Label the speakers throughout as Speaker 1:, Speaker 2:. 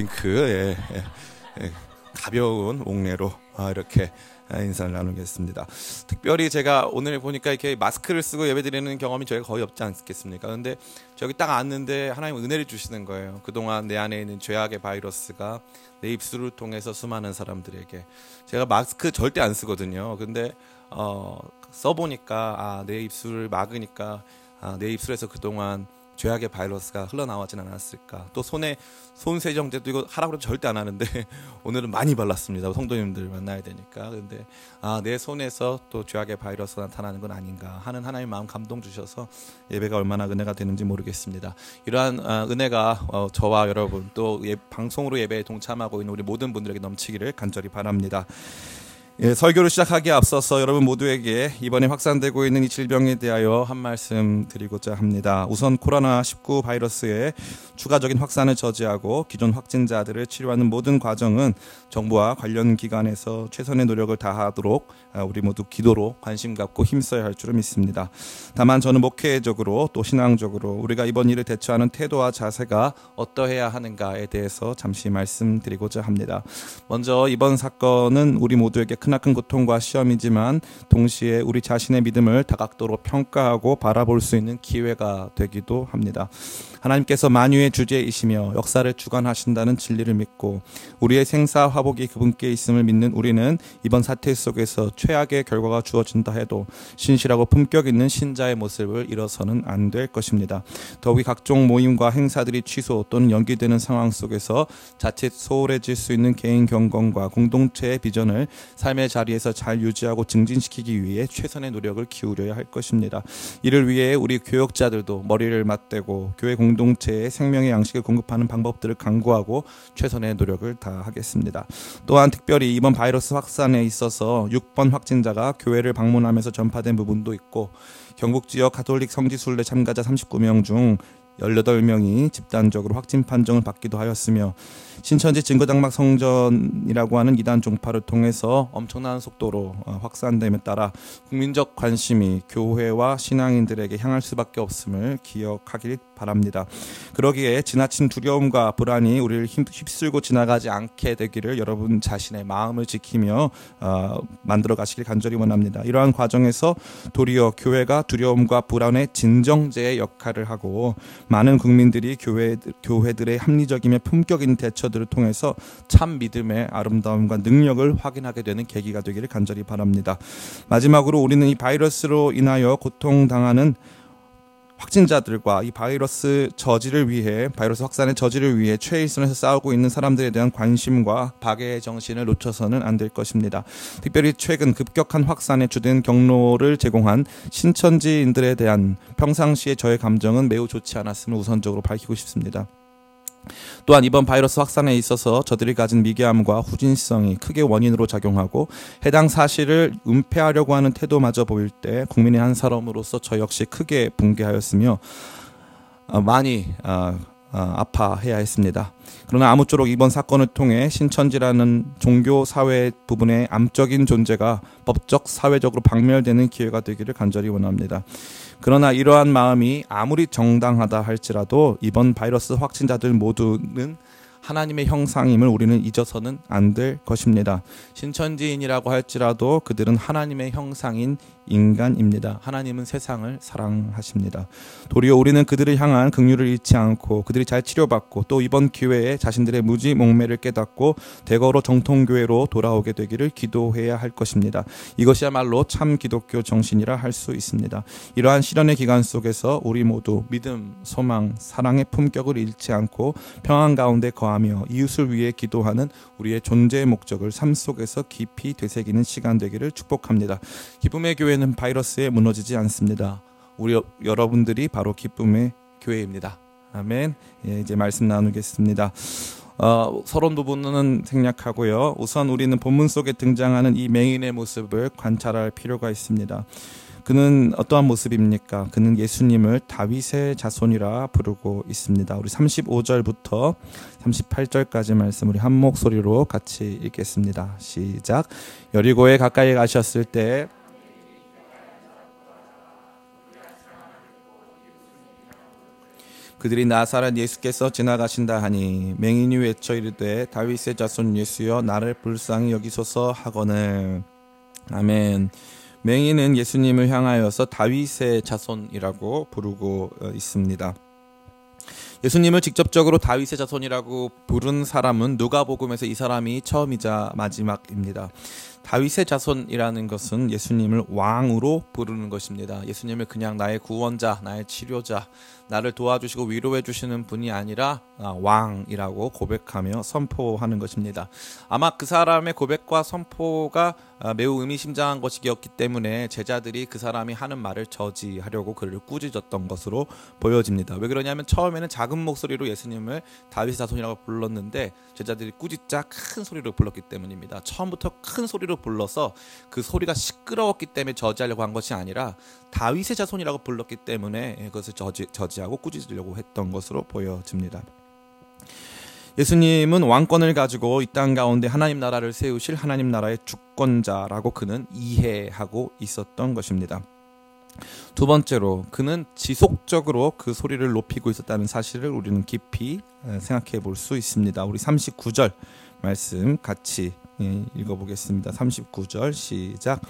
Speaker 1: 링크 예, 예, 예, 가벼운 옥내로 아, 이렇게 인사를 나누겠습니다. 특별히 제가 오늘 보니까 이렇게 마스크를 쓰고 예배드리는 경험이 저희가 거의 없지 않겠습니까? 근데 저기 딱 왔는데 하나님 은혜를 주시는 거예요. 그동안 내 안에 있는 죄악의 바이러스가 내 입술을 통해서 수많은 사람들에게 제가 마스크 절대 안 쓰거든요. 근데 어, 써보니까 아, 내 입술을 막으니까 아, 내 입술에서 그동안 죄악의 바이러스가 흘러나오진 않았을까. 또 손에 손 세정제도 이거 하라고 해도 절대 안 하는데 오늘은 많이 발랐습니다. 성도님들 만나야 되니까. 근데 아, 내 손에서 또 죄악의 바이러스가 나타나는 건 아닌가 하는 하나님 마음 감동 주셔서 예배가 얼마나 은혜가 되는지 모르겠습니다. 이러한 아, 은혜가 어, 저와 여러분 또 예, 방송으로 예배에 동참하고 있는 우리 모든 분들에게 넘치기를 간절히 바랍니다. 예, 설교를 시작하기에 앞서서 여러분 모두에게 이번에 확산되고 있는 이 질병에 대하여 한 말씀 드리고자 합니다. 우선 코로나19 바이러스의 추가적인 확산을 저지하고 기존 확진자들을 치료하는 모든 과정은 정부와 관련 기관에서 최선의 노력을 다하도록 아, 우리 모두 기도로 관심 갖고 힘써야 할 줄을 믿습니다. 다만 저는 목회적으로 또 신앙적으로 우리가 이번 일을 대처하는 태도와 자세가 어떠해야 하는가에 대해서 잠시 말씀드리고자 합니다. 먼저 이번 사건은 우리 모두에게 큰 크나큰 고통과 시험이지만 동시에 우리 자신의 믿음을 다각도로 평가하고 바라볼 수 있는 기회가 되기도 합니다. 하나님께서 만유의 주제이시며 역사를 주관하신다는 진리를 믿고 우리의 생사 화복이 그분께 있음을 믿는 우리는 이번 사태 속에서 최악의 결과가 주어진다 해도 신실하고 품격 있는 신자의 모습을 잃어서는 안 될 것입니다. 더욱이 각종 모임과 행사들이 취소 또는 연기되는 상황 속에서 자칫 소홀해질 수 있는 개인 경건과 공동체의 비전을 삶의 자리에서 잘 유지하고 증진시키기 위해 최선의 노력을 기울여야 할 것입니다. 이를 위해 우리 교역자들도 머리를 맞대고 교회 공 공동체에 생명의 양식을 공급하는 방법들을 강구하고 최선의 노력을 다하겠습니다. 또한 특별히 이번 바이러스 확산에 있어서 6번 확진자가 교회를 방문하면서 전파된 부분도 있고 경북 지역 가톨릭 성지 순례 참가자 39명 중 18명이 집단적으로 확진 판정을 받기도 하였으며 신천지 증거장막 성전이라고 하는 이단 종파를 통해서 엄청난 속도로 어, 확산됨에 따라 국민적 관심이 교회와 신앙인들에게 향할 수밖에 없음을 기억하길 바랍니다. 그러기에 지나친 두려움과 불안이 우리를 휩쓸고 지나가지 않게 되기를 여러분 자신의 마음을 지키며 어, 만들어 가시길 간절히 원합니다. 이러한 과정에서 도리어 교회가 두려움과 불안의 진정제의 역할을 하고 많은 국민들이 교회 교회들의 합리적이며 품격인 대처 자들을 통해서 참 믿음의 아름다움과 능력을 확인하게 되는 계기가 되기를 간절히 바랍니다. 마지막으로 우리는 이 바이러스로 인하여 고통당하는 확진자들과 이 바이러스 저지를 위해 바이러스 확산의 저지를 위해 최일선에서 싸우고 있는 사람들에 대한 관심과 박애의 정신을 놓쳐서는 안 될 것입니다. 특별히 최근 급격한 확산에 주된 경로를 제공한 신천지인들에 대한 평상시의 저의 감정은 매우 좋지 않았음을 우선적으로 밝히고 싶습니다. 또한 이번 바이러스 확산에 있어서 저들이 가진 미개함과 후진성이 크게 원인으로 작용하고 해당 사실을 은폐하려고 하는 태도마저 보일 때 국민의 한 사람으로서 저 역시 크게 붕괴하였으며 어, 많이 어, 어, 아파해야 했습니다. 그러나 아무쪼록 이번 사건을 통해 신천지라는 종교 사회 부분의 암적인 존재가 법적 사회적으로 박멸되는 기회가 되기를 간절히 원합니다. 그러나 이러한 마음이 아무리 정당하다 할지라도 이번 바이러스 확진자들 모두는 하나님의 형상임을 우리는 잊어서는 안 될 것입니다. 신천지인이라고 할지라도 그들은 하나님의 형상인 인간입니다. 하나님은 세상을 사랑하십니다. 도리어 우리는 그들을 향한 긍휼을 잃지 않고 그들이 잘 치료받고 또 이번 기회에 자신들의 무지 목매를 깨닫고 대거로 정통교회로 돌아오게 되기를 기도해야 할 것입니다. 이것이야말로 참 기독교 정신이라 할 수 있습니다. 이러한 시련의 기간 속에서 우리 모두 믿음, 소망, 사랑의 품격을 잃지 않고 평안 가운데 거하며 이웃을 위해 기도하는 우리의 존재의 목적을 삶 속에서 깊이 되새기는 시간 되기를 축복합니다. 기쁨의 교회 교회는 바이러스에 무너지지 않습니다. 우리 여러분들이 바로 기쁨의 교회입니다. 아멘. 예, 이제 말씀 나누겠습니다. 어, 서론 부분은 생략하고요. 우선 우리는 본문 속에 등장하는 이 맹인의 모습을 관찰할 필요가 있습니다. 그는 어떠한 모습입니까? 그는 예수님을 다윗의 자손이라 부르고 있습니다. 우리 35절부터 38절까지 말씀 우리 한 목소리로 같이 읽겠습니다. 시작. 여리고에 가까이 가셨을 때 그들이 나사렛 예수께서 지나가신다 하니 맹인이 외쳐 이르되 다윗의 자손 예수여 나를 불쌍히 여기소서 하거늘 아멘. 맹인은 예수님을 향하여서 다윗의 자손이라고 부르고 어, 있습니다. 예수님을 직접적으로 다윗의 자손이라고 부른 사람은 누가복음에서 이 사람이 처음이자 마지막입니다. 다윗의 자손이라는 것은 예수님을 왕으로 부르는 것입니다. 예수님을 그냥 나의 구원자, 나의 치료자, 나를 도와주시고 위로해 주시는 분이 아니라 아, 왕이라고 고백하며 선포하는 것입니다. 아마 그 사람의 고백과 선포가 아, 매우 의미심장한 것이었기 때문에 제자들이 그 사람이 하는 말을 저지하려고 그를 꾸짖었던 것으로 보여집니다. 왜 그러냐면 처음에는 작은 목소리로 예수님을 다윗 자손이라고 불렀는데 제자들이 꾸짖자 큰 소리로 불렀기 때문입니다. 처음부터 큰 소리로 불러서 그 소리가 시끄러웠기 때문에 저지하려고 한 것이 아니라 다윗의 자손이라고 불렀기 때문에 그것을 저지, 저지하고 꾸짖으려고 했던 것으로 보여집니다. 예수님은 왕권을 가지고 이 땅 가운데 하나님 나라를 세우실 하나님 나라의 주권자라고 그는 이해하고 있었던 것입니다. 두 번째로 그는 지속적으로 그 소리를 높이고 있었다는 사실을 우리는 깊이 생각해 볼 수 있습니다. 우리 39절 말씀 같이 예, 읽어보겠습니다. 39절 시작.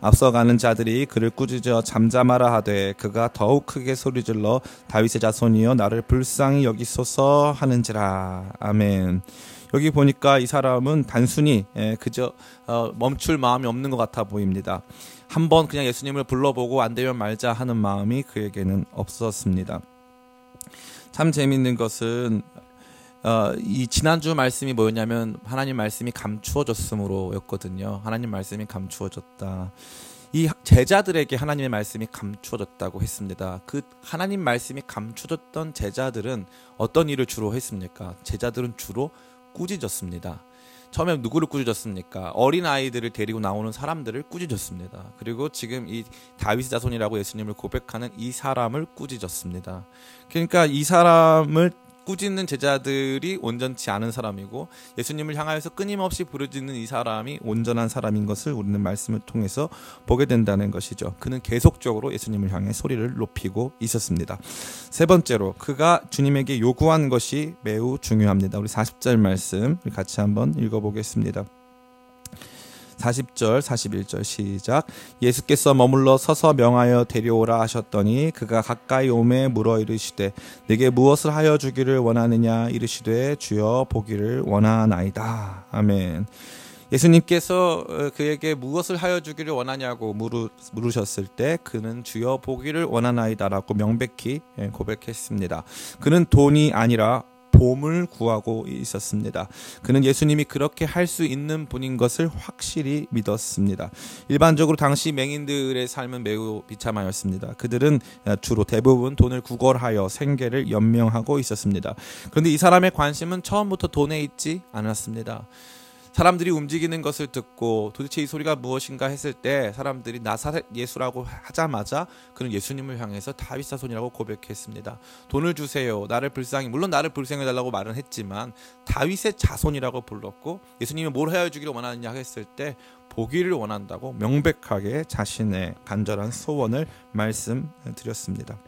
Speaker 1: 앞서가는 자들이 그를 꾸짖어 잠잠하라 하되 그가 더욱 크게 소리질러 다윗의 자손이여 나를 불쌍히 여기소서 하는지라 아멘. 여기 보니까 이 사람은 단순히 예, 그저 어, 멈출 마음이 없는 것 같아 보입니다. 한번 그냥 예수님을 불러보고 안 되면 말자 하는 마음이 그에게는 없었습니다. 참 재밌는 것은 어, 이 지난주 말씀이 뭐였냐면 하나님 말씀이 감추어졌으므로였거든요. 하나님 말씀이 감추어졌다. 이 제자들에게 하나님의 말씀이 감추어졌다고 했습니다. 그 하나님 말씀이 감추어졌던 제자들은 어떤 일을 주로 했습니까? 제자들은 주로 꾸짖었습니다. 처음에 누구를 꾸짖었습니까? 어린 아이들을 데리고 나오는 사람들을 꾸짖었습니다. 그리고 지금 이 다윗 자손이라고 예수님을 고백하는 이 사람을 꾸짖었습니다. 그러니까 이 사람을 꾸짖는 제자들이 온전치 않은 사람이고 예수님을 향하여서 끊임없이 부르짖는 이 사람이 온전한 사람인 것을 우리는 말씀을 통해서 보게 된다는 것이죠. 그는 계속적으로 예수님을 향해 소리를 높이고 있었습니다. 세 번째로 그가 주님에게 요구한 것이 매우 중요합니다. 우리 40절 말씀 같이 한번 읽어보겠습니다. 40절 41절 시작. 예수께서 머물러 서서 명하여 데려오라 하셨더니 그가 가까이 오매 물어 이르시되 내게 무엇을 하여 주기를 원하느냐 이르시되 주여 보기를 원하나이다. 아멘. 예수님께서 어, 그에게 무엇을 하여 주기를 원하냐고 물으, 물으셨을 때 그는 주여 보기를 원하나이다라고 명백히 예, 고백했습니다. 그는 돈이 아니라 봄을 구하고 있었습니다. 그는 예수님이 그렇게 할 수 있는 분인 것을 확실히 믿었습니다. 일반적으로 당시 맹인들의 삶은 매우 비참하였습니다. 그들은 주로 대부분 돈을 구걸하여 생계를 연명하고 있었습니다. 그런데 이 사람의 관심은 처음부터 돈에 있지 않았습니다. 사람들이 움직이는 것을 듣고 도대체 이 소리가 무엇인가 했을 때 사람들이 나사렛 예수라고 하자마자 그는 예수님을 향해서 다윗 자손이라고 고백했습니다. 돈을 주세요. 나를 불쌍히 물론 나를 불쌍해 달라고 말은 했지만 다윗의 자손이라고 불렀고 예수님이 뭘 해야 주기를 원하느냐 했을 때 보기를 원한다고 명백하게 자신의 간절한 소원을 말씀드렸습니다.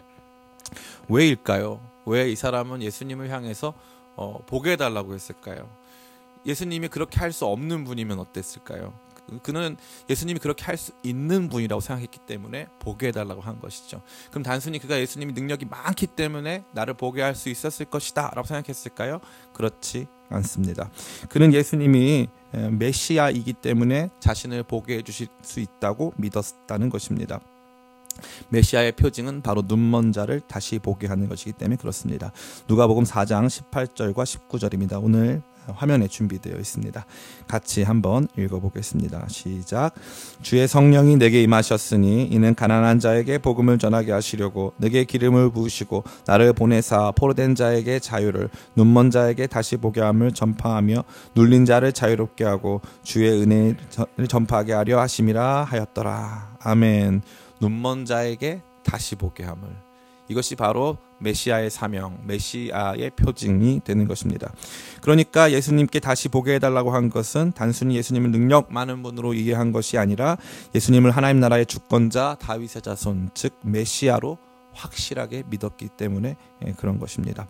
Speaker 1: 왜일까요? 왜 이 사람은 예수님을 향해서 어, 보게 해달라고 했을까요? 예수님이 그렇게 할 수 없는 분이면 어땠을까요? 그는 예수님이 그렇게 할 수 있는 분이라고 생각했기 때문에 보게 해달라고 한 것이죠. 그럼 단순히 그가 예수님이 능력이 많기 때문에 나를 보게 할 수 있었을 것이다 라고 생각했을까요? 그렇지 않습니다. 그는 예수님이 메시아이기 때문에 자신을 보게 해주실 수 있다고 믿었다는 것입니다. 메시아의 표징은 바로 눈먼 자를 다시 보게 하는 것이기 때문에 그렇습니다. 누가복음 4장 18절과 19절입니다. 오늘 화면에 준비되어 있습니다. 같이 한번 읽어보겠습니다. 시작. 주의 성령이 내게 임하셨으니 이는 가난한 자에게 복음을 전하게 하시려고 내게 기름을 부으시고 나를 보내사 포로된 자에게 자유를 눈먼 자에게 다시 보게 함을 전파하며 눌린 자를 자유롭게 하고 주의 은혜를 전파하게 하려 하심이라 하였더라. 아멘. 눈먼 자에게 다시 보게 함을 이것이 바로 메시아의 사명, 메시아의 표징이 되는 것입니다. 그러니까 예수님께 다시 보게 해달라고 한 것은 단순히 예수님을 능력 많은 분으로 이해한 것이 아니라 예수님을 하나님 나라의 주권자 다윗의 자손, 즉 메시아로 확실하게 믿었기 때문에 예, 그런 것입니다.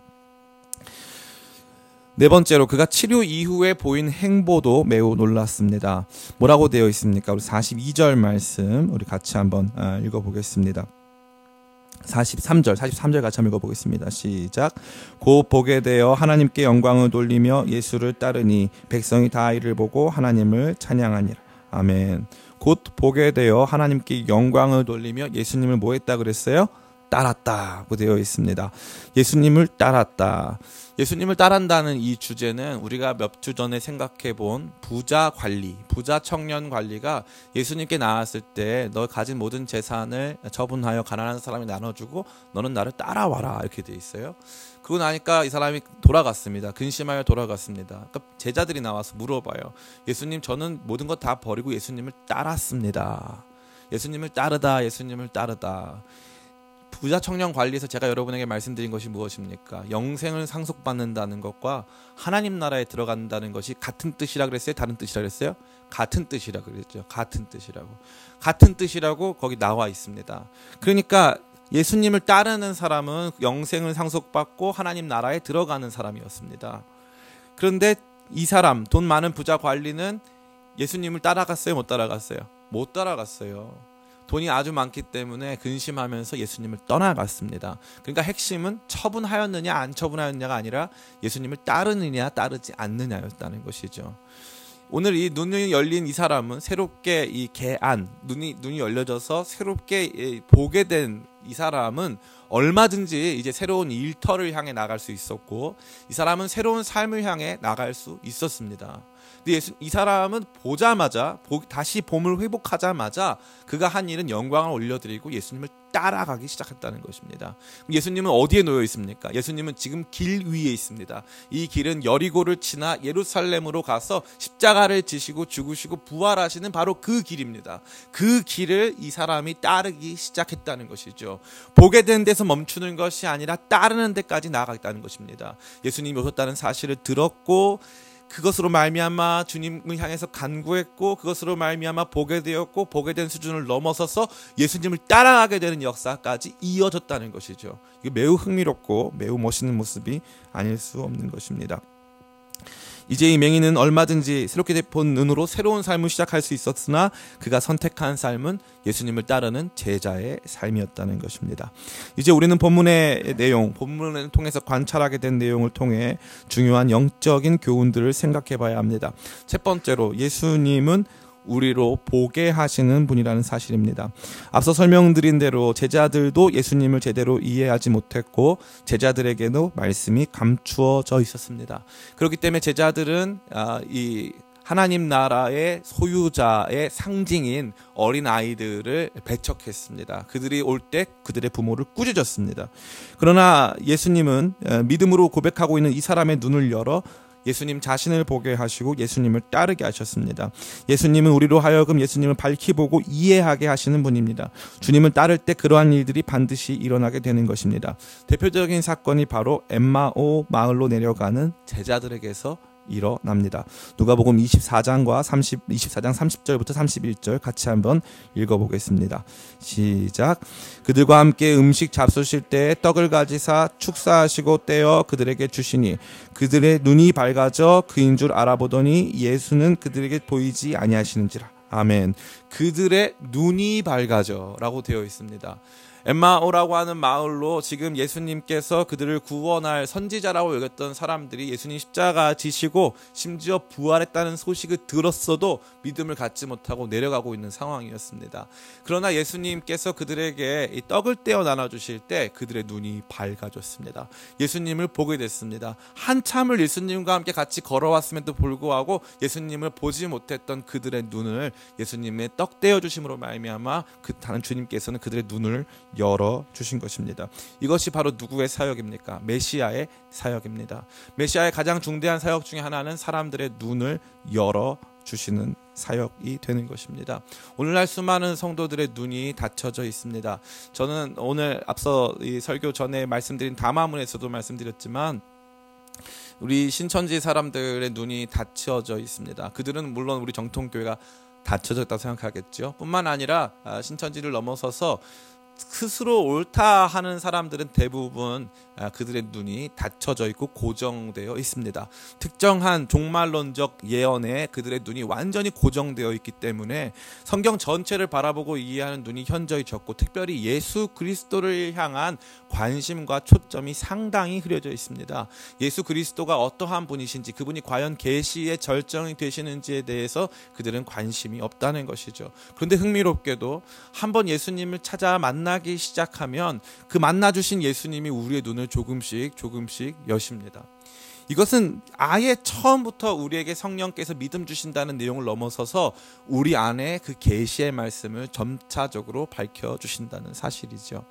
Speaker 1: 네 번째로 그가 치료 이후에 보인 행보도 매우 놀랐습니다. 뭐라고 되어 있습니까? 우리 42절 말씀 우리 같이 한번 아, 읽어보겠습니다. 43절, 43절 같이 한번 읽어보겠습니다. 시작. 곧 보게 되어 하나님께 영광을 돌리며 예수를 따르니 백성이 다 이를 보고 하나님을 찬양하니라. 아멘. 곧 보게 되어 하나님께 영광을 돌리며 예수님을 뭐 했다 그랬어요? 따랐다고 되어 있습니다. 예수님을 따랐다. 예수님을 따른다는 이 주제는 우리가 몇 주 전에 생각해 본 부자 관리, 부자 청년 관리가 예수님께 나왔을 때 너 가진 모든 재산을 처분하여 가난한 사람이 나눠주고 너는 나를 따라와라 이렇게 돼 있어요. 그러고 나니까 이 사람이 돌아갔습니다. 근심하여 돌아갔습니다. 그러니까 제자들이 나와서 물어봐요. 예수님 저는 모든 것 다 버리고 예수님을 따랐습니다. 예수님을 따르다, 예수님을 따르다. 부자 청년 관리에서 제가 여러분에게 말씀드린 것이 무엇입니까? 영생을 상속받는다는 것과 하나님 나라에 들어간다는 것이 같은 뜻이라 그랬어요? 다른 뜻이라 그랬어요? 같은 뜻이라 그랬죠. 같은 뜻이라고. 같은 뜻이라고 거기 나와 있습니다. 그러니까 예수님을 따르는 사람은 영생을 상속받고 하나님 나라에 들어가는 사람이었습니다. 그런데 이 사람, 돈 많은 부자 관리는 예수님을 따라갔어요? 못 따라갔어요? 못 따라갔어요. 돈이 아주 많기 때문에 근심하면서 예수님을 떠나갔습니다. 그러니까 핵심은 처분하였느냐 안 처분하였느냐가 아니라 예수님을 따르느냐 따르지 않느냐였다는 것이죠. 오늘 이 눈이 열린 이 사람은 새롭게 이 개안 눈이 눈이 열려져서 새롭게 보게 된 이 사람은 얼마든지 이제 새로운 일터를 향해 나갈 수 있었고 이 사람은 새로운 삶을 향해 나갈 수 있었습니다. 예수, 이 사람은 보자마자 보, 다시 봄을 회복하자마자 그가 한 일은 영광을 올려드리고 예수님을 따라가기 시작했다는 것입니다. 예수님은 어디에 놓여 있습니까? 예수님은 지금 길 위에 있습니다. 이 길은 여리고를 지나 예루살렘으로 가서 십자가를 지시고 죽으시고 부활하시는 바로 그 길입니다. 그 길을 이 사람이 따르기 시작했다는 것이죠. 보게 된 데서 멈추는 것이 아니라 따르는 데까지 나아가겠다는 것입니다. 예수님이 오셨다는 사실을 들었고 그것으로 말미암아 주님을 향해서 간구했고 그것으로 말미암아 보게 되었고 보게 된 수준을 넘어서서 예수님을 따라가게 되는 역사까지 이어졌다는 것이죠. 이게 매우 흥미롭고 매우 멋있는 모습이 아닐 수 없는 것입니다. 이제 이 맹인은 얼마든지 새롭게 본 눈으로 새로운 삶을 시작할 수 있었으나 그가 선택한 삶은 예수님을 따르는 제자의 삶이었다는 것입니다. 이제 우리는 본문의 내용, 본문을 통해서 관찰하게 된 내용을 통해 중요한 영적인 교훈들을 생각해 봐야 합니다. 첫 번째로 예수님은 우리로 보게 하시는 분이라는 사실입니다. 앞서 설명드린 대로 제자들도 예수님을 제대로 이해하지 못했고 제자들에게도 말씀이 감추어져 있었습니다. 그렇기 때문에 제자들은 아, 이 하나님 나라의 소유자의 상징인 어린 아이들을 배척했습니다. 그들이 올 때 그들의 부모를 꾸짖었습니다. 그러나 예수님은 믿음으로 고백하고 있는 이 사람의 눈을 열어 예수님 자신을 보게 하시고 예수님을 따르게 하셨습니다. 예수님은 우리로 하여금 예수님을 밝히 보고 이해하게 하시는 분입니다. 주님을 따를 때 그러한 일들이 반드시 일어나게 되는 것입니다. 대표적인 사건이 바로 엠마오 마을로 내려가는 제자들에게서 일어납니다. 누가복음 24장과 30 24장 30절부터 31절 같이 한번 읽어 보겠습니다. 시작. 그들과 함께 음식 잡수실 때 떡을 가지사 축사하시고 떼어 그들에게 주시니 그들의 눈이 밝아져 그인 줄 알아보더니 예수는 그들에게 보이지 아니하시는지라. 아멘. 그들의 눈이 밝아져라고 되어 있습니다. 엠마오라고 하는 마을로 지금 예수님께서 그들을 구원할 선지자라고 여겼던 사람들이 예수님 십자가 지시고 심지어 부활했다는 소식을 들었어도 믿음을 갖지 못하고 내려가고 있는 상황이었습니다. 그러나 예수님께서 그들에게 이 떡을 떼어 나눠주실 때 그들의 눈이 밝아졌습니다. 예수님을 보게 됐습니다. 한참을 예수님과 함께 같이 걸어왔음에도 불구하고 예수님을 보지 못했던 그들의 눈을 예수님의 떡 떼어 주심으로 말미암아 그 다른 주님께서는 그들의 눈을 열어 주신 것입니다. 이것이 바로 누구의 사역입니까? 메시아의 사역입니다. 메시아의 가장 중대한 사역 중에 하나는 사람들의 눈을 열어 주시는 사역이 되는 것입니다. 오늘날 수많은 성도들의 눈이 닫혀져 있습니다. 저는 오늘 앞서 이 설교 전에 말씀드린 다마문에서도 말씀드렸지만 우리 신천지 사람들의 눈이 닫혀져 있습니다. 그들은 물론 우리 정통교회가 닫혀졌다고 생각하겠죠. 뿐만 아니라 아, 신천지를 넘어서서 스스로 옳다 하는 사람들은 대부분 아, 그들의 눈이 닫혀져 있고 고정되어 있습니다. 특정한 종말론적 예언에 그들의 눈이 완전히 고정되어 있기 때문에 성경 전체를 바라보고 이해하는 눈이 현저히 적고 특별히 예수 그리스도를 향한 관심과 초점이 상당히 흐려져 있습니다. 예수 그리스도가 어떠한 분이신지 그분이 과연 계시의 절정이 되시는지에 대해서 그들은 관심이 없다는 것이죠. 그런데 흥미롭게도 한번 예수님을 찾아 만나 기 시작하면 그 만나 주신 예수님이 우리의 눈을 조금씩 조금씩 여십니다. 이것은 아예 처음부터 우리에게 성령께서 믿음 주신다는 내용을 넘어서서 우리 안에 그 계시의 말씀을 점차적으로 밝혀 주신다는 사실이죠.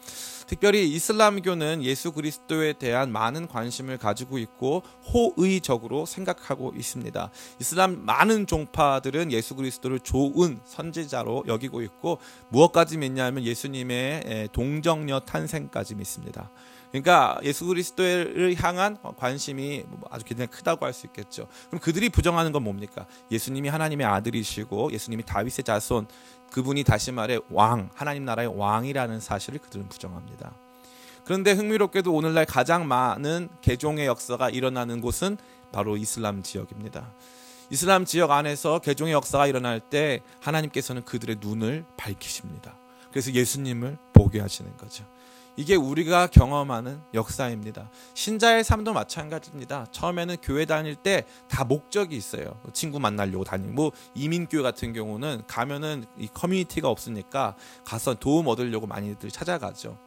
Speaker 1: 특별히 이슬람교는 예수 그리스도에 대한 많은 관심을 가지고 있고 호의적으로 생각하고 있습니다. 이슬람 많은 종파들은 예수 그리스도를 좋은 선지자로 여기고 있고 무엇까지 믿냐면 예수님의 동정녀 탄생까지 믿습니다. 그러니까 예수 그리스도를 향한 관심이 뭐 아주 굉장히 크다고 할 수 있겠죠. 그럼 그들이 부정하는 건 뭡니까? 예수님이 하나님의 아들이시고 예수님이 다윗의 자손 그분이 다시 말해 왕 하나님 나라의 왕이라는 사실을 그들은 부정합니다. 그런데 흥미롭게도 오늘날 가장 많은 개종의 역사가 일어나는 곳은 바로 이슬람 지역입니다. 이슬람 지역 안에서 개종의 역사가 일어날 때 하나님께서는 그들의 눈을 밝히십니다. 그래서 예수님을 보게 하시는 거죠. 이게 우리가 경험하는 역사입니다. 신자의 삶도 마찬가지입니다. 처음에는 교회 다닐 때 다 목적이 있어요. 친구 만나려고 다니고 뭐 이민교회 같은 경우는 가면은 이 커뮤니티가 없으니까 가서 도움 얻으려고 많이들 찾아가죠.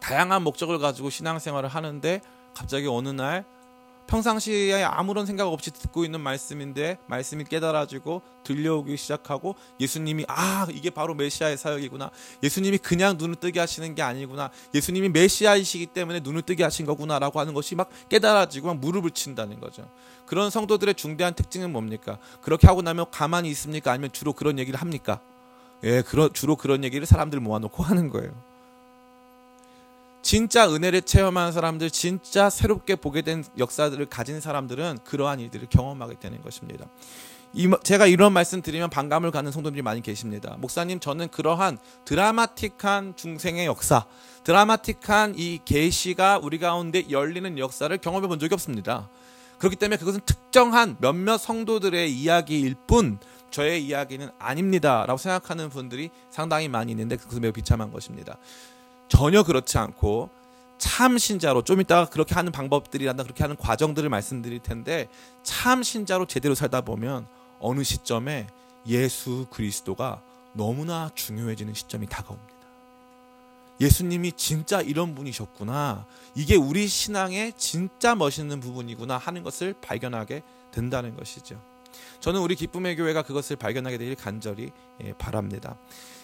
Speaker 1: 다양한 목적을 가지고 신앙생활을 하는데 갑자기 어느 날 평상시에 아무런 생각 없이 듣고 있는 말씀인데 말씀이 깨달아지고 들려오기 시작하고 예수님이 아 이게 바로 메시아의 사역이구나. 예수님이 그냥 눈을 뜨게 하시는 게 아니구나. 예수님이 메시아이시기 때문에 눈을 뜨게 하신 거구나라고 하는 것이 막 깨달아지고 막 무릎을 친다는 거죠. 그런 성도들의 중대한 특징은 뭡니까? 그렇게 하고 나면 가만히 있습니까? 아니면 주로 그런 얘기를 합니까? 예 그런 주로 그런 얘기를 사람들 모아놓고 하는 거예요 진짜 은혜를 체험한 사람들, 진짜 새롭게 보게 된 역사들을 가진 사람들은 그러한 일들을 경험하게 되는 것입니다. 제가 이런 말씀 드리면 반감을 가는 성도들이 많이 계십니다. 목사님, 저는 그러한 드라마틱한 중생의 역사, 드라마틱한 이 계시가 우리 가운데 열리는 역사를 경험해 본 적이 없습니다. 그렇기 때문에 그것은 특정한 몇몇 성도들의 이야기일 뿐 저의 이야기는 아닙니다라고 생각하는 분들이 상당히 많이 있는데 그것은 매우 비참한 것입니다. 전혀 그렇지 않고 참 신자로 좀 이따가 그렇게 하는 방법들이란다 그렇게 하는 과정들을 말씀드릴 텐데 참 신자로 제대로 살다 보면 어느 시점에 예수 그리스도가 너무나 중요해지는 시점이 다가옵니다. 예수님이 진짜 이런 분이셨구나. 이게 우리 신앙의 진짜 멋있는 부분이구나 하는 것을 발견하게 된다는 것이죠. 저는 우리 기쁨의 교회가 그것을 발견하게 되길 간절히 예, 바랍니다.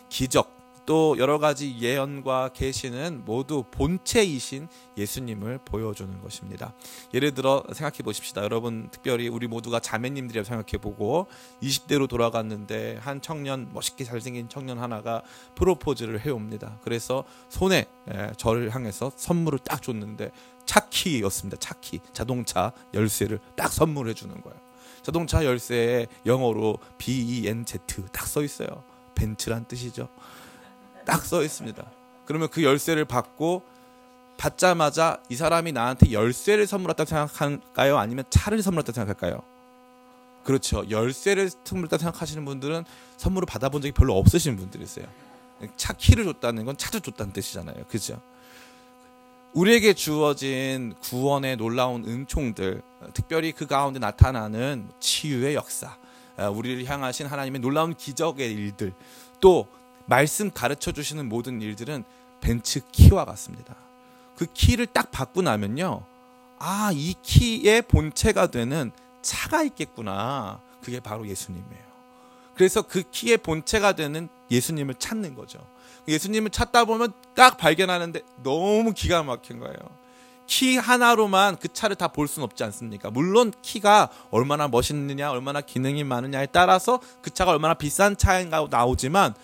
Speaker 1: 기적, 또 여러 가지 예언과 계시는 모두 본체이신 예수님을 보여주는 것입니다. 예를 들어 생각해 보십시다. 여러분 특별히 우리 모두가 자매님들이라고 생각해 보고 20대로 돌아갔는데 한 청년 멋있게 잘생긴 청년 하나가 프로포즈를 해옵니다. 그래서 손에 예, 저를 향해서 선물을 딱 줬는데 차키였습니다. 차키 자동차 열쇠를 딱 선물해 주는 거예요. 자동차 열쇠에 영어로 B E N Z 딱 써 있어요. 벤츠란 뜻이죠. 딱 써 있습니다. 그러면 그 열쇠를 받고 받자마자 이 사람이 나한테 열쇠를 선물했다고 생각할까요? 아니면 차를 선물했다고 생각할까요? 그렇죠. 열쇠를 선물했다고 생각하시는 분들은 선물을 받아본 적이 별로 없으신 분들이세요. 차 키를 줬다는 건 차를 줬다는 뜻이잖아요. 그죠? 우리에게 주어진 구원의 놀라운 은총들, 특별히 그 가운데 나타나는 치유의 역사, 우리를 향하신 하나님의 놀라운 기적의 일들, 또 말씀 가르쳐 주시는 모든 일들은 벤츠 키와 같습니다. 그 키를 딱 받고 나면요. 아, 이 키의 본체가 되는 차가 있겠구나. 그게 바로 예수님이에요. 그래서 그 키의 본체가 되는 예수님을 찾는 거죠. 예수님을 찾다 보면 딱 발견하는데 너무 기가 막힌 거예요. 키 하나로만 그 차를 다 볼 수는 없지 않습니까? 물론 키가 얼마나 멋있느냐, 얼마나 기능이 많으냐에 따라서 그 차가 얼마나 비싼 차인가 나오지만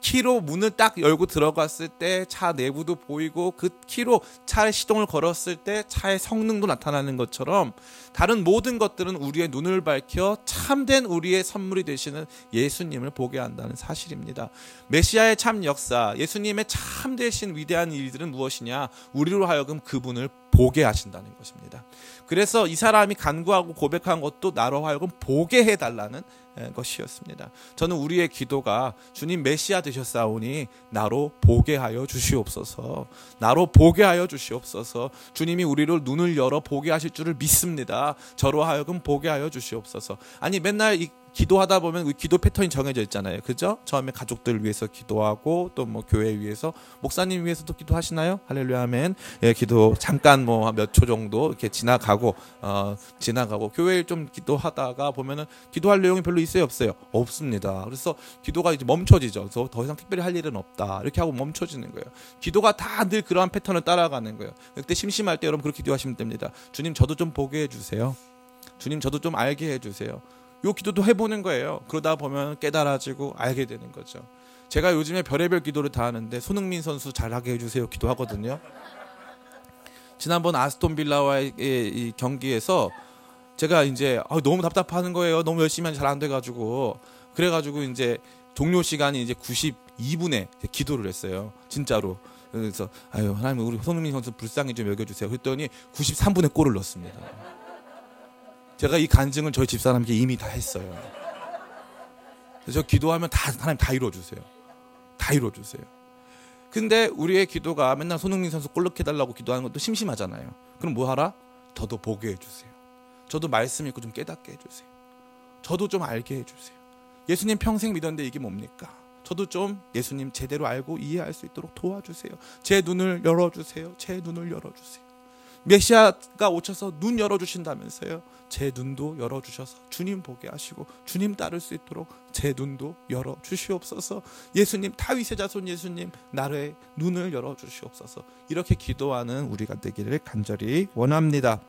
Speaker 1: 키로 문을 딱 열고 들어갔을 때 차 내부도 보이고 그 키로 차의 시동을 걸었을 때 차의 성능도 나타나는 것처럼 다른 모든 것들은 우리의 눈을 밝혀 참된 우리의 선물이 되시는 예수님을 보게 한다는 사실입니다. 메시아의 참 역사, 예수님의 참 되신 위대한 일들은 무엇이냐? 우리로 하여금 그분을 보게 하신다는 것입니다. 그래서 이 사람이 간구하고 고백한 것도 나로 하여금 보게 해달라는 것이었습니다. 저는 우리의 기도가 주님 메시아 되셨사오니 나로 보게 하여 주시옵소서. 나로 보게 하여 주시옵소서. 주님이 우리를 눈을 열어 보게 하실 줄을 믿습니다. 저로 하여금 보게 하여 주시옵소서. 아니 맨날 이 기도하다 보면 기도 패턴이 정해져 있잖아요. 그죠? 처음에 가족들 위해서 기도하고 또 뭐 교회 위해서 목사님 위해서도 기도하시나요? 할렐루야 아멘. 예, 기도 잠깐 뭐 몇 초 정도 이렇게 지나가고 어 지나가고 교회에 좀 기도하다가 보면은 기도할 내용이 별로 있어요, 없어요? 없습니다. 그래서 기도가 이제 멈춰지죠. 그래서 더 이상 특별히 할 일은 없다. 이렇게 하고 멈춰지는 거예요. 기도가 다 늘 그러한 패턴을 따라가는 거예요. 그때 심심할 때 여러분 그렇게 기도하시면 됩니다. 주님 저도 좀 보게 해 주세요. 주님 저도 좀 알게 해 주세요. 요 기도도 해보는 거예요. 그러다 보면 깨달아지고 알게 되는 거죠. 제가 요즘에 별의별 기도를 다 하는데 손흥민 선수 잘하게 해주세요 기도하거든요. 지난번 아스톤 빌라와의 이 경기에서 제가 이제 아, 너무 답답하는 거예요. 너무 열심히 하면 잘 안 돼가지고 그래가지고 이제 종료 시간이 이제 92분에 기도를 했어요. 진짜로. 그래서 아유 하나님 우리 손흥민 선수 불쌍히 좀 여겨주세요. 그랬더니 93분에 골을 넣었습니다. 제가 이 간증을 저희 집사람께 이미 다 했어요. 그래서 기도하면 다 하나님 다 이루어 주세요. 다 이루어 주세요. 근데 우리의 기도가 맨날 손흥민 선수 골 넣게 달라고 기도하는 것도 심심하잖아요. 그럼 뭐 하라? 저도 보게 해 주세요. 저도 말씀 읽고 좀 깨닫게 해 주세요. 저도 좀 알게 해 주세요. 예수님 평생 믿었는데 이게 뭡니까? 저도 좀 예수님 제대로 알고 이해할 수 있도록 도와주세요. 제 눈을 열어주세요. 제 눈을 열어주세요. 메시아가 오셔서 눈 열어주신다면서요. 제 눈도 열어주셔서 주님 보게 하시고 주님 따를 수 있도록 제 눈도 열어주시옵소서. 예수님 다윗의 자손 예수님 나의 눈을 열어주시옵소서. 이렇게 기도하는 우리가 되기를 간절히 원합니다.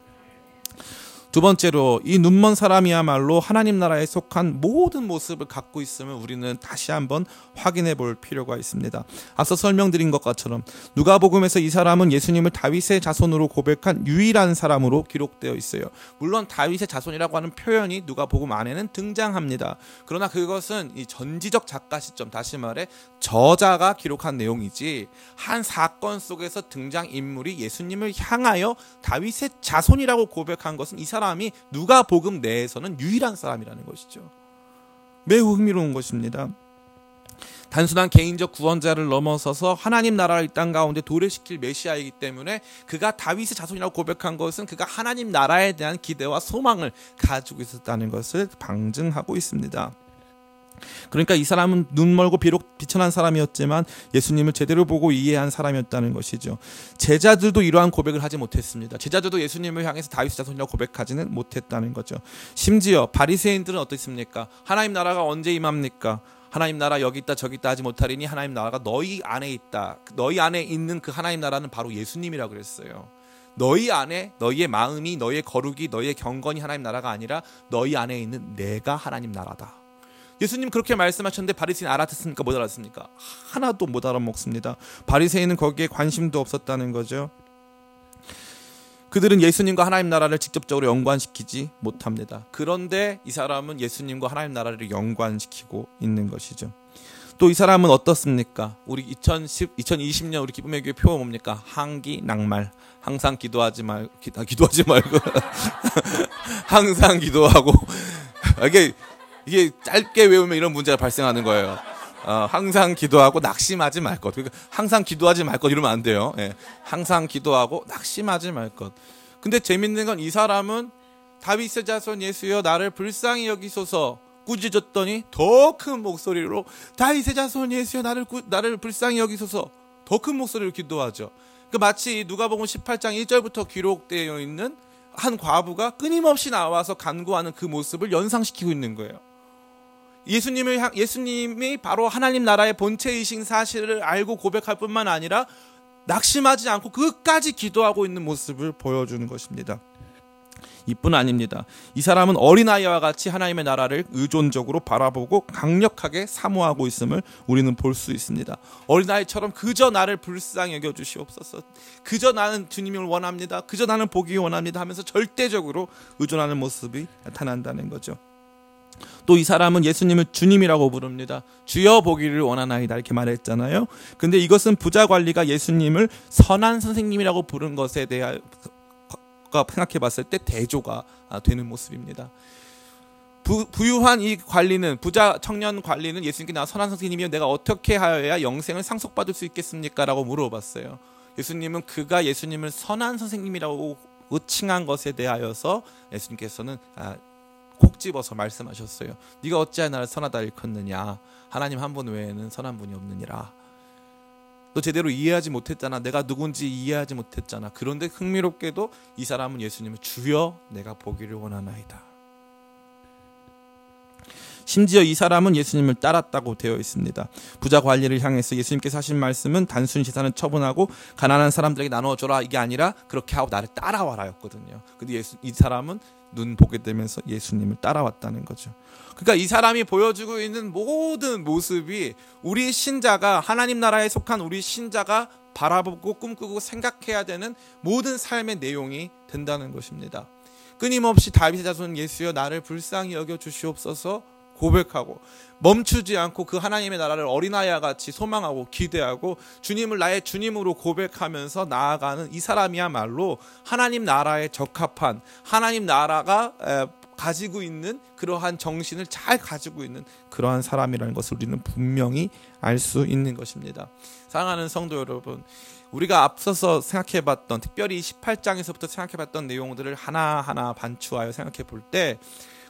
Speaker 1: 두 번째로 이 눈먼 사람이야말로 하나님 나라에 속한 모든 모습을 갖고 있음을 우리는 다시 한번 확인해 볼 필요가 있습니다. 앞서 설명드린 것처럼 누가복음에서 이 사람은 예수님을 다윗의 자손으로 고백한 유일한 사람으로 기록되어 있어요. 물론 다윗의 자손이라고 하는 표현이 누가복음 안에는 등장합니다. 그러나 그것은 이 전지적 작가 시점 다시 말해 저자가 기록한 내용이지 한 사건 속에서 등장 인물이 예수님을 향하여 다윗의 자손이라고 고백한 것은 이 사람 사람이 누가 복음 내에서는 유일한 사람이라는 것이죠. 매우 흥미로운 것입니다. 단순한 개인적 구원자를 넘어서서 하나님 나라를 이 땅 가운데 도래시킬 메시아이기 때문에 그가 다윗의 자손이라고 고백한 것은 그가 하나님 나라에 대한 기대와 소망을 가지고 있었다는 것을 방증하고 있습니다. 그러니까 이 사람은 눈 멀고 비록 비천한 사람이었지만 예수님을 제대로 보고 이해한 사람이었다는 것이죠. 제자들도 이러한 고백을 하지 못했습니다. 제자들도 예수님을 향해서 다윗 자손이라고 고백하지는 못했다는 거죠. 심지어 바리새인들은 어떻습니까? 하나님 나라가 언제 임합니까? 하나님 나라 여기 있다 저기 있다 하지 못하리니 하나님 나라가 너희 안에 있다. 너희 안에 있는 그 하나님 나라는 바로 예수님이라 그랬어요. 너희 안에 너희의 마음이 너희의 거룩이 너희의 경건이 하나님 나라가 아니라 너희 안에 있는 내가 하나님 나라다. 예수님 그렇게 말씀하셨는데 바리새인 알아듣습니까? 못 알아듣습니까? 하나도 못 알아먹습니다. 바리새인은 거기에 관심도 없었다는 거죠. 그들은 예수님과 하나님 나라를 직접적으로 연관시키지 못합니다. 그런데 이 사람은 예수님과 하나님 나라를 연관시키고 있는 것이죠. 또 이 사람은 어떻습니까? 우리 2010, 2020년 우리 기쁨의 교회 표어 뭡니까? 항기 낙말. 항상 기도하지 말, 기, 아, 기도하지 말고 항상 기도하고 이게 이게 짧게 외우면 이런 문제가 발생하는 거예요. 어, 항상 기도하고 낙심하지 말 것. 그러니까 항상 기도하지 말 것 이러면 안 돼요. 예. 항상 기도하고 낙심하지 말 것. 근데 재밌는 건 이 사람은 다윗의 자손 예수여 나를 불쌍히 여기소서 꾸짖었더니 더 큰 목소리로 다윗의 자손 예수여 나를 꾸, 나를 불쌍히 여기소서 더 큰 목소리로 기도하죠. 그 마치 누가복음 18장 1절부터 기록되어 있는 한 과부가 끊임없이 나와서 간구하는 그 모습을 연상시키고 있는 거예요. 예수님을 향, 예수님이 바로 하나님 나라의 본체이신 사실을 알고 고백할 뿐만 아니라 낙심하지 않고 끝까지 기도하고 있는 모습을 보여주는 것입니다. 이뿐 아닙니다. 이 사람은 어린아이와 같이 하나님의 나라를 의존적으로 바라보고 강력하게 사모하고 있음을 우리는 볼 수 있습니다. 어린아이처럼 그저 나를 불쌍히 여겨 주시옵소서. 그저 나는 주님을 원합니다. 그저 나는 보기 원합니다 하면서 절대적으로 의존하는 모습이 나타난다는 거죠. 또 이 사람은 예수님을 주님이라고 부릅니다. 주여 보기를 원하나이다 이렇게 말했잖아요. 근데 이것은 부자 관리가 예수님을 선한 선생님이라고 부른 것에 대하 생각해 봤을 때 대조가 되는 모습입니다. 부, 부유한 이 관리는 부자 청년 관리는 예수님께 나 선한 선생님이여 내가 어떻게 하여야 영생을 상속받을 수 있겠습니까라고 물어봤어요. 예수님은 그가 예수님을 선한 선생님이라고 호칭한 것에 대하여서 예수님께서는 아, 콕 집어서 말씀하셨어요. 네가 어찌하여 나를 선하다 일컫느냐? 하나님 한 분 외에는 선한 분이 없느니라. 너 제대로 이해하지 못했잖아. 내가 누군지 이해하지 못했잖아. 그런데 흥미롭게도 이 사람은 예수님을 주여 내가 보기를 원하나이다. 심지어 이 사람은 예수님을 따랐다고 되어 있습니다. 부자 관리를 향해서 예수님께서 하신 말씀은 단순히 재산을 처분하고 가난한 사람들에게 나눠줘라 이게 아니라 그렇게 하고 나를 따라와라였거든요. 근데 예수, 이 사람은 눈 보게 되면서 예수님을 따라왔다는 거죠. 그러니까 이 사람이 보여주고 있는 모든 모습이 우리 신자가 하나님 나라에 속한 우리 신자가 바라보고 꿈꾸고 생각해야 되는 모든 삶의 내용이 된다는 것입니다. 끊임없이 다윗의 자손 예수여 나를 불쌍히 여겨 주시옵소서 고백하고 멈추지 않고 그 하나님의 나라를 어린아이와 같이 소망하고 기대하고 주님을 나의 주님으로 고백하면서 나아가는 이 사람이야말로 하나님 나라에 적합한 하나님 나라가 가지고 있는 그러한 정신을 잘 가지고 있는 그러한 사람이라는 것을 우리는 분명히 알 수 있는 것입니다. 사랑하는 성도 여러분, 우리가 앞서서 생각해 봤던 특별히 18장에서부터 생각해 봤던 내용들을 하나하나 반추하여 생각해 볼 때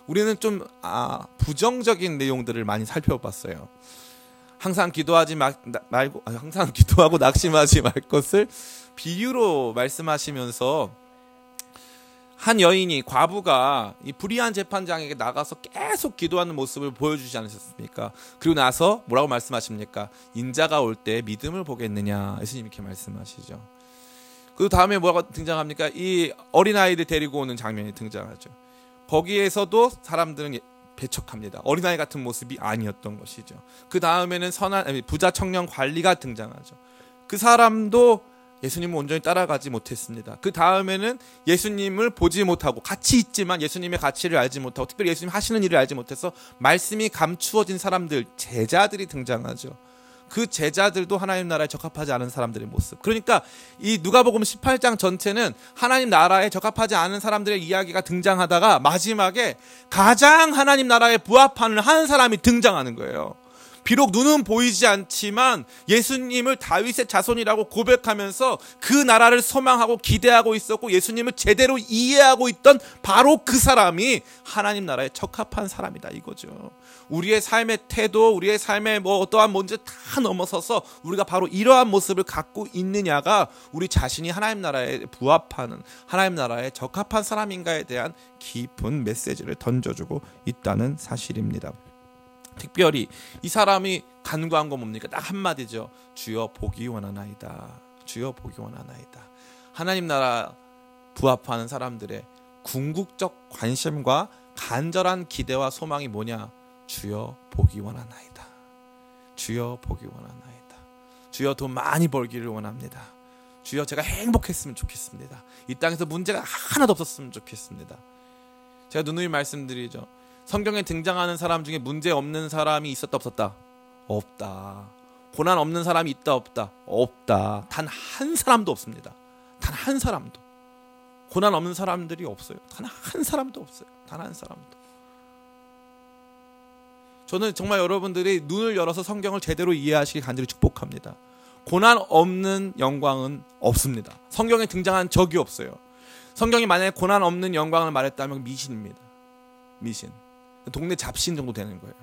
Speaker 1: 우리는 좀 아, 부정적인 내용들을 많이 살펴봤어요. 항상 기도하지 마, 말고 아, 항상 기도하고 낙심하지 말 것을 비유로 말씀하시면서 한 여인이 과부가 이 불의한 재판장에게 나가서 계속 기도하는 모습을 보여주지 않으셨습니까? 그리고 나서 뭐라고 말씀하십니까? 인자가 올 때 믿음을 보겠느냐 예수님 이렇게 말씀하시죠. 그 다음에 뭐라고 등장합니까? 이 어린 아이들 데리고 오는 장면이 등장하죠. 거기에서도 사람들은 배척합니다. 어린아이 같은 모습이 아니었던 것이죠. 그 다음에는 선한 부자 청년 관리가 등장하죠. 그 사람도 예수님을 온전히 따라가지 못했습니다. 그 다음에는 예수님을 보지 못하고 같이 있지만 예수님의 가치를 알지 못하고 특별히 예수님 하시는 일을 알지 못해서 말씀이 감추어진 사람들 제자들이 등장하죠. 그 제자들도 하나님 나라에 적합하지 않은 사람들의 모습. 그러니까 이 누가복음 18장 전체는 하나님 나라에 적합하지 않은 사람들의 이야기가 등장하다가 마지막에 가장 하나님 나라에 부합하는 한 사람이 등장하는 거예요. 비록 눈은 보이지 않지만 예수님을 다윗의 자손이라고 고백하면서 그 나라를 소망하고 기대하고 있었고 예수님을 제대로 이해하고 있던 바로 그 사람이 하나님 나라에 적합한 사람이다 이거죠. 우리의 삶의 태도, 우리의 삶의 뭐 어떠한 문제 다 넘어서서 우리가 바로 이러한 모습을 갖고 있느냐가 우리 자신이 하나님 나라에 부합하는 하나님 나라에 적합한 사람인가에 대한 깊은 메시지를 던져주고 있다는 사실입니다. 특별히 이 사람이 간구한 건 뭡니까? 딱 한마디죠. 주여 보기 원하나이다. 주여 보기 원하나이다. 하나님 나라 부합하는 사람들의 궁극적 관심과 간절한 기대와 소망이 뭐냐? 주여 보기 원하나이다. 주여 보기 원하나이다. 주여 돈 많이 벌기를 원합니다. 주여 제가 행복했으면 좋겠습니다. 이 땅에서 문제가 하나도 없었으면 좋겠습니다. 제가 누누이 말씀드리죠. 성경에 등장하는 사람 중에 문제 없는 사람이 있었다 없었다? 없다. 고난 없는 사람이 있다 없다? 없다. 단 한 사람도 없습니다. 단 한 사람도. 고난 없는 사람들이 없어요. 단 한 사람도 없어요. 단 한 사람도. 저는 정말 여러분들이 눈을 열어서 성경을 제대로 이해하시기 간절히 축복합니다. 고난 없는 영광은 없습니다. 성경에 등장한 적이 없어요. 성경이 만약에 고난 없는 영광을 말했다면 미신입니다. 미신. 동네 잡신 정도 되는 거예요.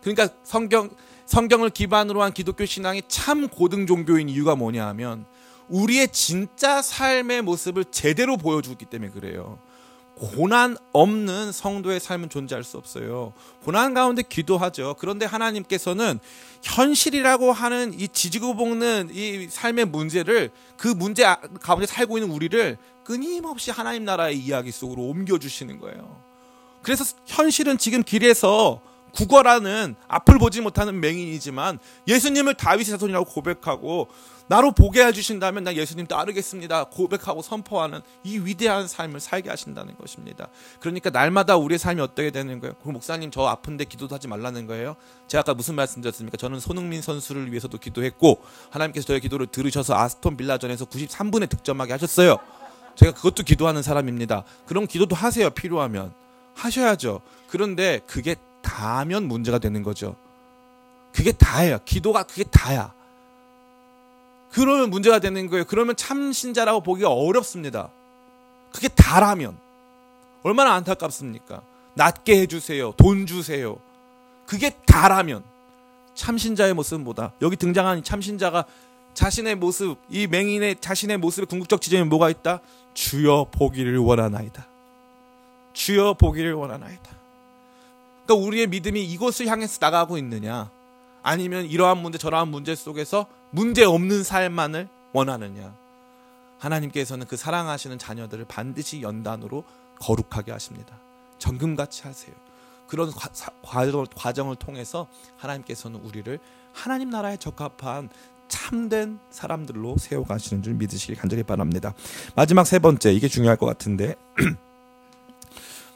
Speaker 1: 그러니까 성경 성경을 기반으로 한 기독교 신앙이 참 고등 종교인 이유가 뭐냐 하면 우리의 진짜 삶의 모습을 제대로 보여주기 때문에 그래요. 고난 없는 성도의 삶은 존재할 수 없어요. 고난 가운데 기도하죠. 그런데 하나님께서는 현실이라고 하는 이 지지고 볶는 이 삶의 문제를 그 문제 가운데 살고 있는 우리를 끊임없이 하나님 나라의 이야기 속으로 옮겨주시는 거예요. 그래서 현실은 지금 길에서 구걸하는 앞을 보지 못하는 맹인이지만 예수님을 다윗의 자손이라고 고백하고 나로 보게 해주신다면 나 예수님 따르겠습니다. 고백하고 선포하는 이 위대한 삶을 살게 하신다는 것입니다. 그러니까 날마다 우리의 삶이 어떻게 되는 거예요? 그 목사님 저 아픈데 기도도 하지 말라는 거예요? 제가 아까 무슨 말씀 드렸습니까? 저는 손흥민 선수를 위해서도 기도했고 하나님께서 저의 기도를 들으셔서 아스톤 빌라전에서 93분에 득점하게 하셨어요. 제가 그것도 기도하는 사람입니다. 그럼 기도도 하세요. 필요하면. 하셔야죠. 그런데 그게 다면 문제가 되는 거죠. 그게 다예요. 기도가 그게 다야. 그러면 문제가 되는 거예요. 그러면 참 신자라고 보기가 어렵습니다. 그게 다라면 얼마나 안타깝습니까? 낫게 해주세요. 돈 주세요. 그게 다라면 참신자의 모습보다 여기 등장한 참신자가 자신의 모습, 이 맹인의 자신의 모습의 궁극적 지점에 뭐가 있다? 주여 보기를 원하나이다. 주여 보기를 원하나이다. 그러니까 우리의 믿음이 이곳을 향해서 나가고 있느냐? 아니면 이러한 문제 저러한 문제 속에서 문제 없는 삶만을 원하느냐. 하나님께서는 그 사랑하시는 자녀들을 반드시 연단으로 거룩하게 하십니다. 정금같이 하세요. 그런 과, 과정을, 과정을 통해서 하나님께서는 우리를 하나님 나라에 적합한 참된 사람들로 세워가시는 줄 믿으시길 간절히 바랍니다. 마지막 세 번째 이게 중요할 것 같은데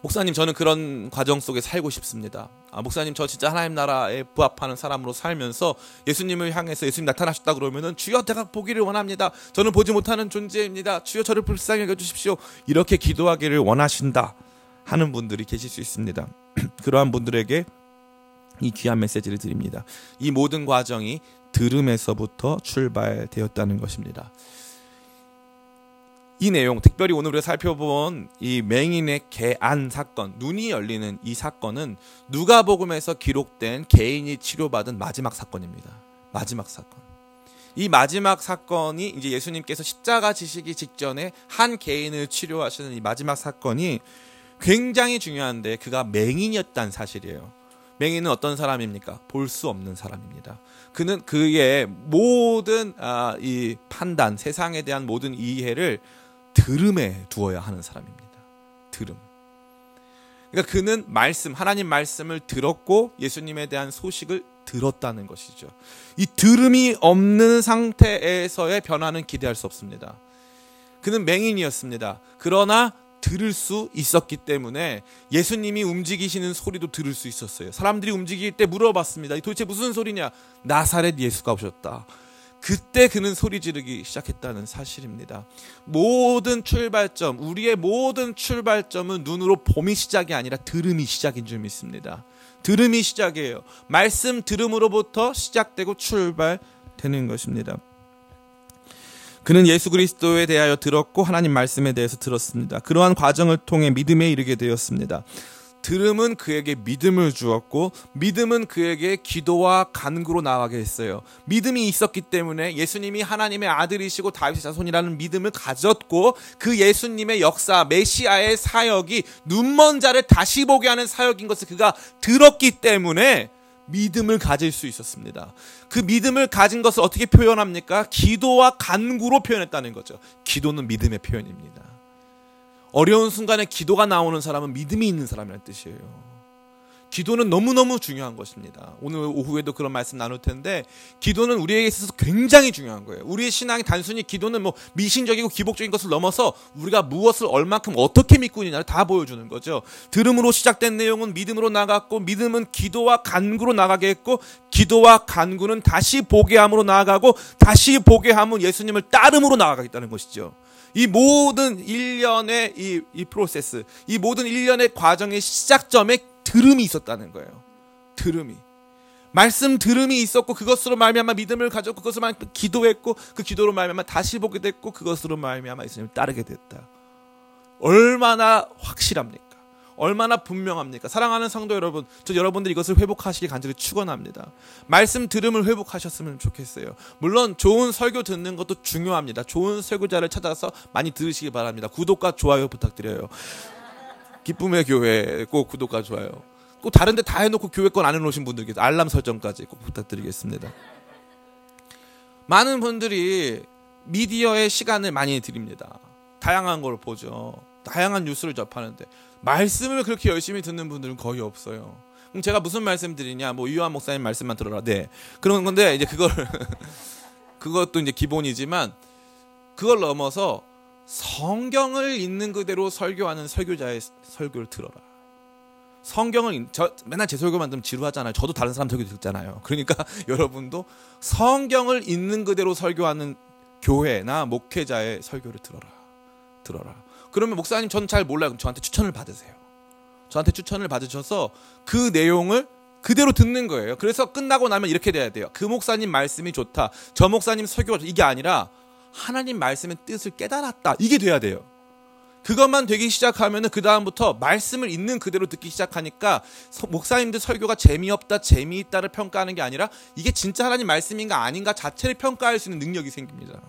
Speaker 1: 목사님 저는 그런 과정 속에 살고 싶습니다. 아, 목사님 저 진짜 하나님 나라에 부합하는 사람으로 살면서 예수님을 향해서 예수님 나타나셨다 그러면은 주여 제가 보기를 원합니다. 저는 보지 못하는 존재입니다. 주여 저를 불쌍히 여겨 주십시오. 이렇게 기도하기를 원하신다 하는 분들이 계실 수 있습니다. 그러한 분들에게 이 귀한 메시지를 드립니다. 이 모든 과정이 들음에서부터 출발되었다는 것입니다. 이 내용, 특별히 오늘 우리가 살펴본 이 맹인의 개안 사건, 눈이 열리는 이 사건은 누가복음에서 기록된 개인이 치료받은 마지막 사건입니다. 마지막 사건. 이 마지막 사건이 이제 예수님께서 십자가 지시기 직전에 한 개인을 치료하시는 이 마지막 사건이 굉장히 중요한데 그가 맹인이었다는 사실이에요. 맹인은 어떤 사람입니까? 볼 수 없는 사람입니다. 그는 그의 모든 아, 이 판단, 세상에 대한 모든 이해를 들음에 두어야 하는 사람입니다. 들음. 그러니까 그는 말씀, 하나님 말씀을 들었고 예수님에 대한 소식을 들었다는 것이죠. 이 들음이 없는 상태에서의 변화는 기대할 수 없습니다. 그는 맹인이었습니다. 그러나 들을 수 있었기 때문에 예수님이 움직이시는 소리도 들을 수 있었어요. 사람들이 움직일 때 물어봤습니다. 도대체 무슨 소리냐? 나사렛 예수가 오셨다. 그때 그는 소리 지르기 시작했다는 사실입니다. 모든 출발점, 우리의 모든 출발점은 눈으로 봄이 시작이 아니라 들음이 시작인 줄 믿습니다. 들음이 시작이에요. 말씀 들음으로부터 시작되고 출발되는 것입니다. 그는 예수 그리스도에 대하여 들었고 하나님 말씀에 대해서 들었습니다. 그러한 과정을 통해 믿음에 이르게 되었습니다. 들음은 그에게 믿음을 주었고 믿음은 그에게 기도와 간구로 나아가게 했어요. 믿음이 있었기 때문에 예수님이 하나님의 아들이시고 다윗의 자손이라는 믿음을 가졌고 그 예수님의 역사 메시아의 사역이 눈먼 자를 다시 보게 하는 사역인 것을 그가 들었기 때문에 믿음을 가질 수 있었습니다. 그 믿음을 가진 것을 어떻게 표현합니까? 기도와 간구로 표현했다는 거죠. 기도는 믿음의 표현입니다. 어려운 순간에 기도가 나오는 사람은 믿음이 있는 사람이라는 뜻이에요. 기도는 너무너무 중요한 것입니다. 오늘 오후에도 그런 말씀 나눌 텐데, 기도는 우리에게 있어서 굉장히 중요한 거예요. 우리의 신앙이 단순히 기도는 뭐 미신적이고 기복적인 것을 넘어서 우리가 무엇을 얼만큼 어떻게 믿고 있느냐를 다 보여주는 거죠. 들음으로 시작된 내용은 믿음으로 나갔고, 믿음은 기도와 간구로 나가게 했고, 기도와 간구는 다시 보게 함으로 나아가고, 다시 보게 함은 예수님을 따름으로 나아가겠다는 것이죠. 이 모든 일련의 이, 이 프로세스, 이 모든 일련의 과정의 시작점에 들음이 있었다는 거예요. 들음이. 말씀 들음이 있었고 그것으로 말미암아 믿음을 가졌고 그것으로 말미암아 기도했고 그 기도로 말미암아 다시 보게 됐고 그것으로 말미암아 예수님을 따르게 됐다. 얼마나 확실합니까? 얼마나 분명합니까? 사랑하는 성도 여러분, 저 여러분들 이것을 회복하시기 간절히 축원합니다. 말씀 들음을 회복하셨으면 좋겠어요. 물론 좋은 설교 듣는 것도 중요합니다. 좋은 설교자를 찾아서 많이 들으시기 바랍니다. 구독과 좋아요 부탁드려요. 기쁨의 교회 꼭 구독과 좋아요. 꼭 다른데 다 해놓고 교회 건 안 해놓으신 분들 계세요. 알람 설정까지 꼭 부탁드리겠습니다. 많은 분들이 미디어에 시간을 많이 드립니다. 다양한 걸 보죠. 다양한 뉴스를 접하는데 말씀을 그렇게 열심히 듣는 분들은 거의 없어요. 그럼 제가 무슨 말씀 드리냐? 뭐 유한 목사님 말씀만 들어라. 네. 그런 건데 이제 그걸 그것도 이제 기본이지만 그걸 넘어서 성경을 있는 그대로 설교하는 설교자의 설교를 들어라. 성경을 저 맨날 제 설교만 들으면 지루하잖아요. 저도 다른 사람 설교 듣잖아요. 그러니까 여러분도 성경을 있는 그대로 설교하는 교회나 목회자의 설교를 들어라. 들어라. 그러면 목사님 저는 잘 몰라요. 그럼 저한테 추천을 받으세요. 저한테 추천을 받으셔서 그 내용을 그대로 듣는 거예요. 그래서 끝나고 나면 이렇게 돼야 돼요. 그 목사님 말씀이 좋다. 저 목사님 설교가 이게 아니라 하나님 말씀의 뜻을 깨달았다. 이게 돼야 돼요. 그것만 되기 시작하면은 그 다음부터 말씀을 있는 그대로 듣기 시작하니까 목사님들 설교가 재미없다, 재미있다를 평가하는 게 아니라 이게 진짜 하나님 말씀인가 아닌가 자체를 평가할 수 있는 능력이 생깁니다.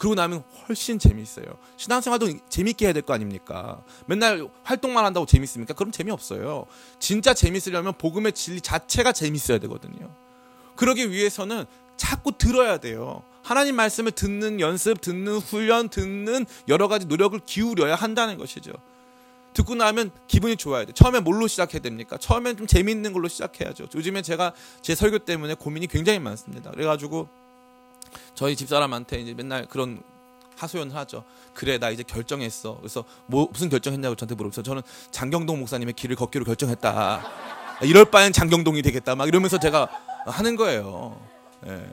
Speaker 1: 그러고 나면 훨씬 재미있어요. 신앙생활도 재밌게 해야 될 거 아닙니까? 맨날 활동만 한다고 재밌습니까? 그럼 재미없어요. 진짜 재밌으려면 복음의 진리 자체가 재밌어야 되거든요. 그러기 위해서는 자꾸 들어야 돼요. 하나님 말씀을 듣는 연습, 듣는 훈련, 듣는 여러 가지 노력을 기울여야 한다는 것이죠. 듣고 나면 기분이 좋아야 돼. 처음에 뭘로 시작해야 됩니까? 처음엔 좀 재미있는 걸로 시작해야죠. 요즘에 제가 제 설교 때문에 고민이 굉장히 많습니다. 그래가지고 저희 집사람한테 이제 맨날 그런 하소연을 하죠. 그래 나 이제 결정했어. 그래서 뭐 무슨 결정했냐고 저한테 물어보서 저는 장경동 목사님의 길을 걷기로 결정했다. 이럴 바엔 장경동이 되겠다. 막 이러면서 제가 하는 거예요. 예.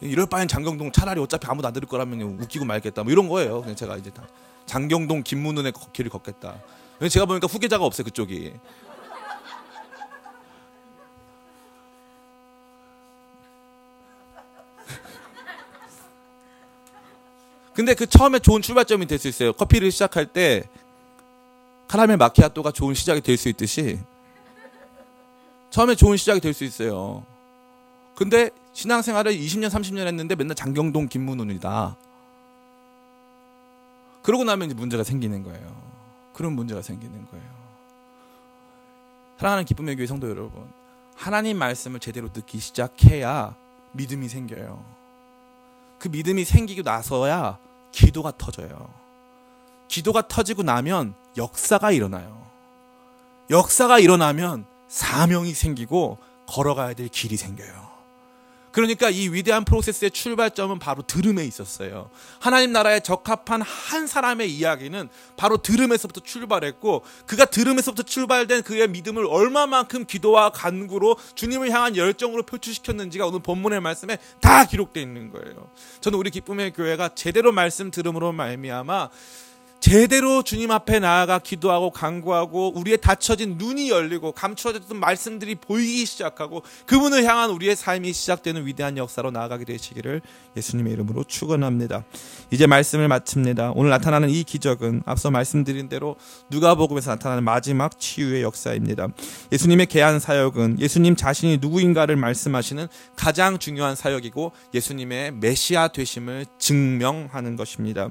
Speaker 1: 이럴 바엔 장경동 차라리 어차피 아무도 안 들을 거라면 웃기고 말겠다. 뭐 이런 거예요. 그냥 제가 이제 장경동 김문은의 길을 걷겠다. 제가 보니까 후계자가 없어요 그쪽이. 근데 그 처음에 좋은 출발점이 될 수 있어요. 커피를 시작할 때 카라멜 마키아토가 좋은 시작이 될 수 있듯이 처음에 좋은 시작이 될 수 있어요. 근데 신앙생활을 20년, 30년 했는데 맨날 장경동 김문훈이다. 그러고 나면 이제 문제가 생기는 거예요. 그런 문제가 생기는 거예요. 사랑하는 기쁨의 교회 성도 여러분, 하나님 말씀을 제대로 듣기 시작해야 믿음이 생겨요. 그 믿음이 생기고 나서야 기도가 터져요. 기도가 터지고 나면 역사가 일어나요. 역사가 일어나면 사명이 생기고 걸어가야 될 길이 생겨요. 그러니까 이 위대한 프로세스의 출발점은 바로 들음에 있었어요. 하나님 나라에 적합한 한 사람의 이야기는 바로 들음에서부터 출발했고 그가 들음에서부터 출발된 그의 믿음을 얼마만큼 기도와 간구로 주님을 향한 열정으로 표출시켰는지가 오늘 본문의 말씀에 다 기록되어 있는 거예요. 저는 우리 기쁨의 교회가 제대로 말씀 들음으로 말미암아 제대로 주님 앞에 나아가 기도하고 간구하고 우리의 닫혀진 눈이 열리고 감추어졌던 말씀들이 보이기 시작하고 그분을 향한 우리의 삶이 시작되는 위대한 역사로 나아가게 되시기를 예수님의 이름으로 축원합니다. 이제 말씀을 마칩니다. 오늘 나타나는 이 기적은 앞서 말씀드린 대로 누가복음에서 나타나는 마지막 치유의 역사입니다. 예수님의 개한 사역은 예수님 자신이 누구인가를 말씀하시는 가장 중요한 사역이고 예수님의 메시아 되심을 증명하는 것입니다.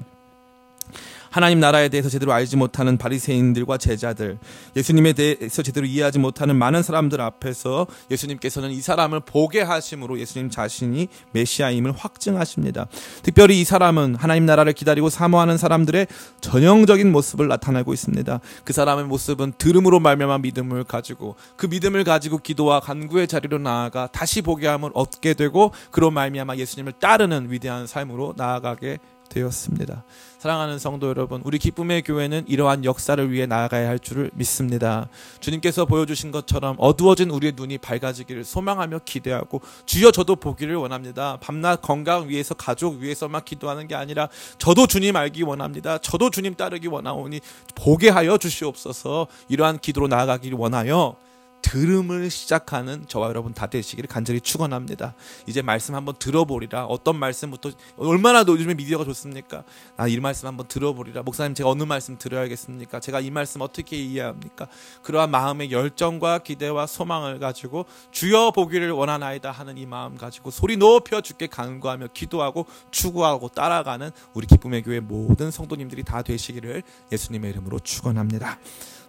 Speaker 1: 하나님 나라에 대해서 제대로 알지 못하는 바리새인들과 제자들, 예수님에 대해서 제대로 이해하지 못하는 많은 사람들 앞에서 예수님께서는 이 사람을 보게 하심으로 예수님 자신이 메시아임을 확증하십니다. 특별히 이 사람은 하나님 나라를 기다리고 사모하는 사람들의 전형적인 모습을 나타내고 있습니다. 그 사람의 모습은 들음으로 말미암아 믿음을 가지고 그 믿음을 가지고 기도와 간구의 자리로 나아가 다시 보게 함을 얻게 되고 그로 말미암아 예수님을 따르는 위대한 삶으로 나아가게 되었습니다. 사랑하는 성도 여러분, 우리 기쁨의 교회는 이러한 역사를 위해 나아가야 할 줄을 믿습니다. 주님께서 보여주신 것처럼 어두워진 우리의 눈이 밝아지기를 소망하며 기대하고 주여 저도 보기를 원합니다. 밤낮 건강 위해서 가족 위해서만 기도하는 게 아니라 저도 주님 알기 원합니다. 저도 주님 따르기 원하오니 보게 하여 주시옵소서 이러한 기도로 나아가기를 원하여 들음을 시작하는 저와 여러분 다 되시기를 간절히 축원합니다. 이제 말씀 한번 들어보리라. 어떤 말씀부터 얼마나 요즘에 미디어가 좋습니까? 아, 이 말씀 한번 들어보리라. 목사님 제가 어느 말씀 들어야겠습니까? 제가 이 말씀 어떻게 이해합니까? 그러한 마음의 열정과 기대와 소망을 가지고 주여 보기를 원하나이다 하는 이 마음 가지고 소리 높여 주께 간구하며 기도하고 추구하고 따라가는 우리 기쁨의 교회 모든 성도님들이 다 되시기를 예수님의 이름으로 축원합니다.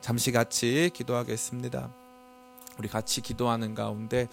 Speaker 1: 잠시 같이 기도하겠습니다. 우리 같이 기도하는 가운데